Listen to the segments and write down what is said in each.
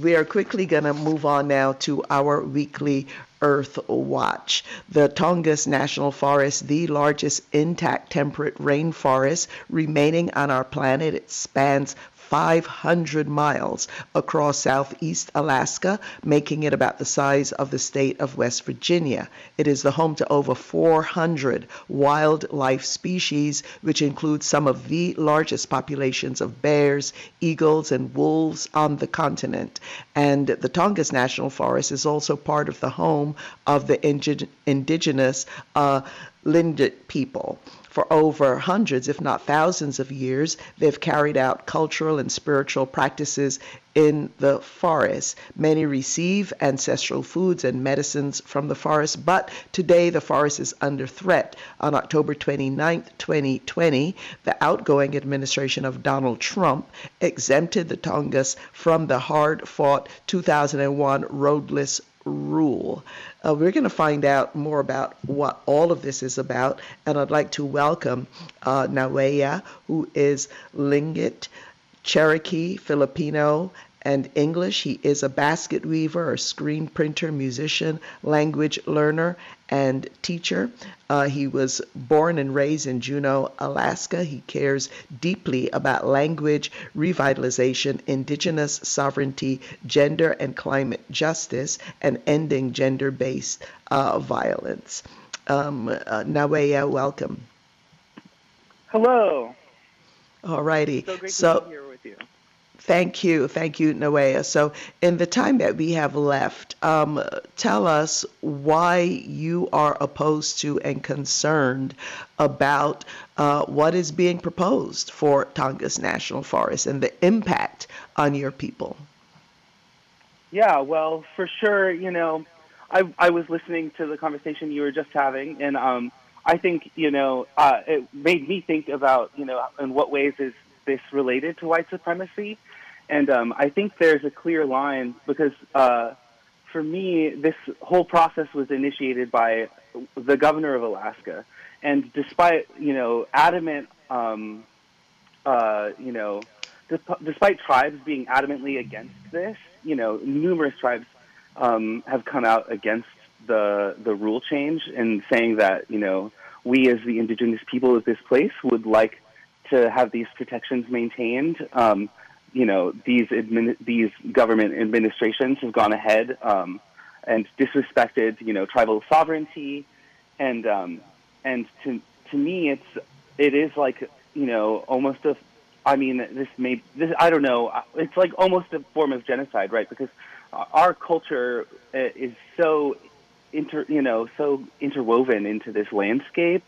we are quickly going to move on now to our weekly Earth Watch. The Tongass National Forest, the largest intact temperate rainforest remaining on our planet, it spans 500 miles across southeast Alaska, making it about the size of the state of West Virginia. It is the home to over 400 wildlife species, which includes some of the largest populations of bears, eagles, and wolves on the continent. And the Tongass National Forest is also part of the home of the indig- indigenous uh, Tlingit people. For over hundreds, if not thousands of years, they've carried out cultural and spiritual practices in the forest. Many receive ancestral foods and medicines from the forest, but today the forest is under threat. On October 29, 2020, the outgoing administration of Donald Trump exempted the Tongass from the hard fought 2001 roadless rule. Uh, we're going to find out more about what all of this is about, and I'd like to welcome uh, who is Tlingit, Cherokee, Filipino, and English. He is a basket weaver, a screen printer, musician, language learner, and teacher. Uh, he was born and raised in Juneau, Alaska. He cares deeply about language revitalization, indigenous sovereignty, gender and climate justice, and ending gender based uh, violence. Um, uh, Nawea, welcome. Hello. All righty. So great so, Thank you. Thank you, Nawea. So, in the time that we have left, um, tell us why you are opposed to and concerned about uh, what is being proposed for Tongass National Forest and the impact on your people. Yeah, well, for sure, you know, I, I was listening to the conversation you were just having, and um, I think, you know, uh, it made me think about, you know, in what ways is this related to white supremacy? And um, I think there's a clear line because uh, for me, this whole process was initiated by the governor of Alaska. And despite, you know, adamant, um, uh, you know, despite tribes being adamantly against this, you know, numerous tribes um, have come out against the the rule change and saying that, you know, we as the indigenous people of this place would like to have these protections maintained. Um, you know these admin, these government administrations have gone ahead um, and disrespected you know tribal sovereignty, and um, and to to me it's it is like you know almost a I mean this may this I don't know it's like almost a form of genocide right? Because our culture uh, is so inter you know so interwoven into this landscape.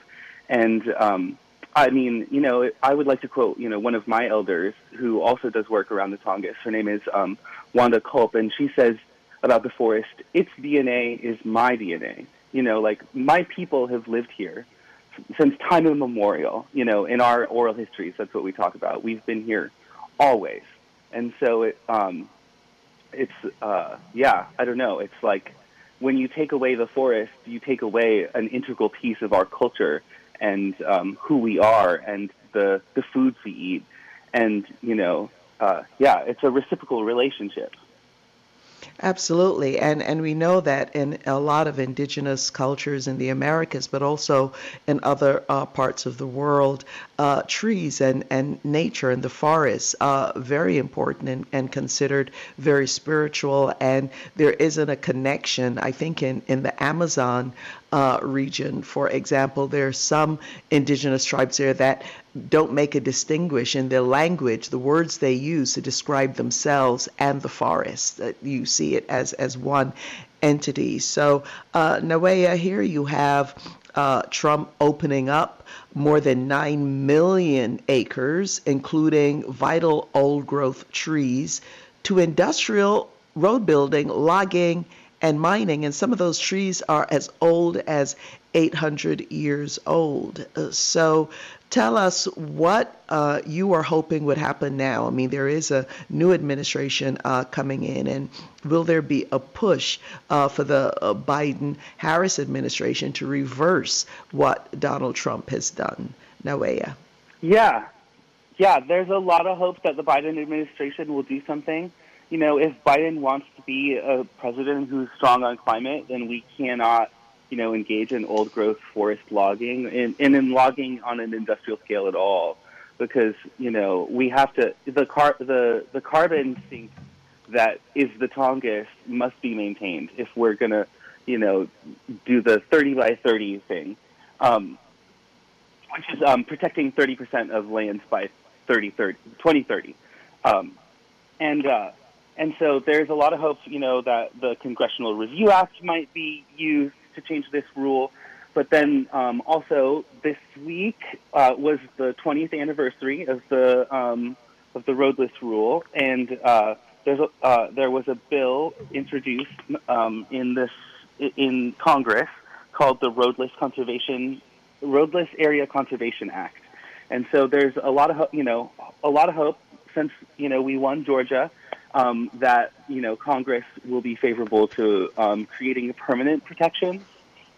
And um, I mean, you know, I would like to quote, you know, one of my elders who also does work around the Tongass. Her name is um, Wanda Culp, and she says about the forest, its DNA is my DNA. You know, like my people have lived here since time immemorial. You know, in our oral histories, that's what we talk about. We've been here always, and so it, um, it's, uh, yeah, I don't know. It's like when you take away the forest, you take away an integral piece of our culture and um, who we are and the the foods we eat, and you know, uh, yeah, it's a reciprocal relationship. Absolutely, and and we know that in a lot of indigenous cultures in the Americas, but also in other uh, parts of the world, uh, trees and and nature and the forests are very important and, and considered very spiritual. And there isn't a connection, I think, in in the Amazon uh, region, for example, there are some indigenous tribes there that don't make a distinguish in their language, the words they use to describe themselves and the forest. That you see it as as one entity. So, uh, Nawea, here you have uh, Trump opening up more than 9 million acres, including vital old growth trees, to industrial road building, logging, and mining, and some of those trees are as old as 800 years old. Uh, so tell us what uh, you are hoping would happen now. I mean, there is a new administration uh, coming in, and will there be a push uh, for the uh, Biden Harris administration to reverse what Donald Trump has done? Nawea. Yeah. Yeah, there's a lot of hope that the Biden administration will do something you know, if Biden wants to be a president who's strong on climate, then we cannot, you know, engage in old growth forest logging and, and in logging on an industrial scale at all, because you know we have to the car the the carbon sink that is the Tongass must be maintained if we're gonna, you know, do the 30 by 30 thing, um, which is um, protecting 30% of lands by 30, 30 2030. Um, and uh, and so there's a lot of hope, you know, that the Congressional Review Act might be used to change this rule. But then um, also this week uh, was the 20th anniversary of the um, of the roadless rule, and uh, there's a, uh, there was a bill introduced um, in this in Congress called the Roadless Conservation Roadless Area Conservation Act, and so there's a lot of you know a lot of hope since you know we won Georgia um, that you know Congress will be favorable to um, creating a permanent protection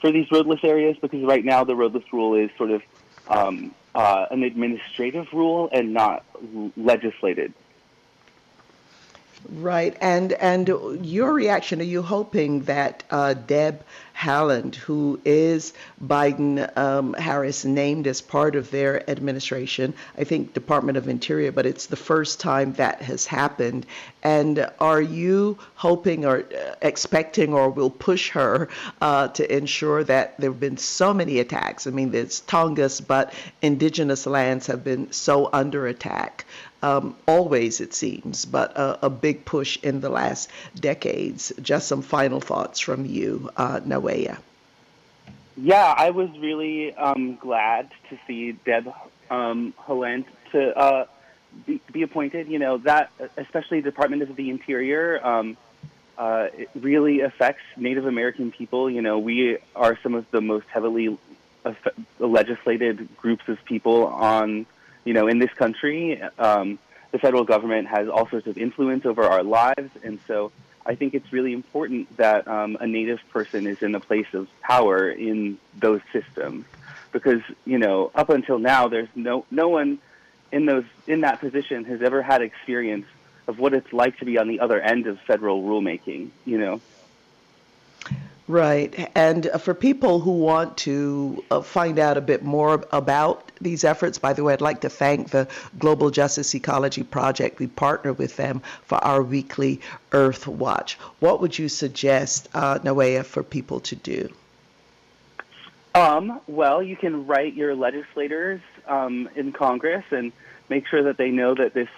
for these roadless areas because right now the roadless rule is sort of um, uh, an administrative rule and not legislated. Right, and and your reaction? Are you hoping that uh, Deb Haaland, who is Biden um, Harris named as part of their administration, I think Department of Interior, but it's the first time that has happened. And are you hoping or uh, expecting or will push her uh, to ensure that there have been so many attacks? I mean, there's Tongass, but indigenous lands have been so under attack um, always, it seems, but a, a, big push in the last decades. Just some final thoughts from you, uh, Nawea. Yeah, I was really um, glad to see Deb um, Haaland to uh, be, be, appointed. You know that, especially the Department of the Interior, um, uh, it really affects Native American people. You know, we are some of the most heavily legislated groups of people on you know, in this country, um, the federal government has all sorts of influence over our lives, and so I think it's really important that um, a Native person is in a place of power in those systems, because you know, up until now, there's no no one in those in that position has ever had experience of what it's like to be on the other end of federal rulemaking. You know. Right. And uh, for people who want to uh, find out a bit more about these efforts, by the way, I'd like to thank the Global Justice Ecology Project. We partner with them for our weekly Earth Watch. What would you suggest, uh, for people to do? Um, well, you can write your legislators um, in Congress and make sure that they know that this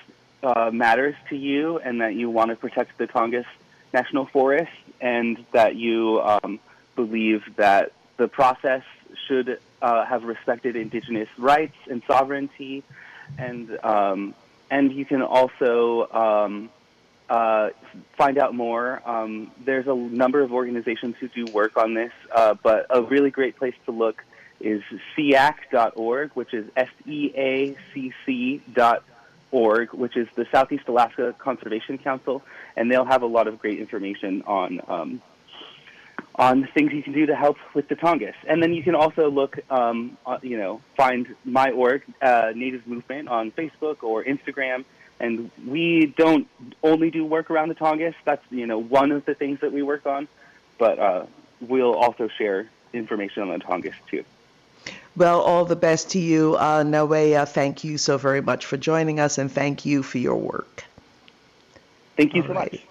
uh, matters to you and that you want to protect the Tongass National Forest and that you um, believe that the process should uh, have respected indigenous rights and sovereignty, and um, and you can also um, uh, find out more. Um, there's a number of organizations who do work on this, uh, but a really great place to look is SEACC.org, which is S E A C C dot org, which is the Southeast Alaska Conservation Council, and they'll have a lot of great information on um, on things you can do to help with the Tongass. And then you can also look, um, uh, you know, find my org, uh, Native Movement, on Facebook or Instagram. And we don't only do work around the Tongass. That's you know one of the things that we work on, but uh, we'll also share information on the Tongass too. Well, all the best to you, uh, Nawea. Thank you so very much for joining us, and thank you for your work. Thank you all so right. much.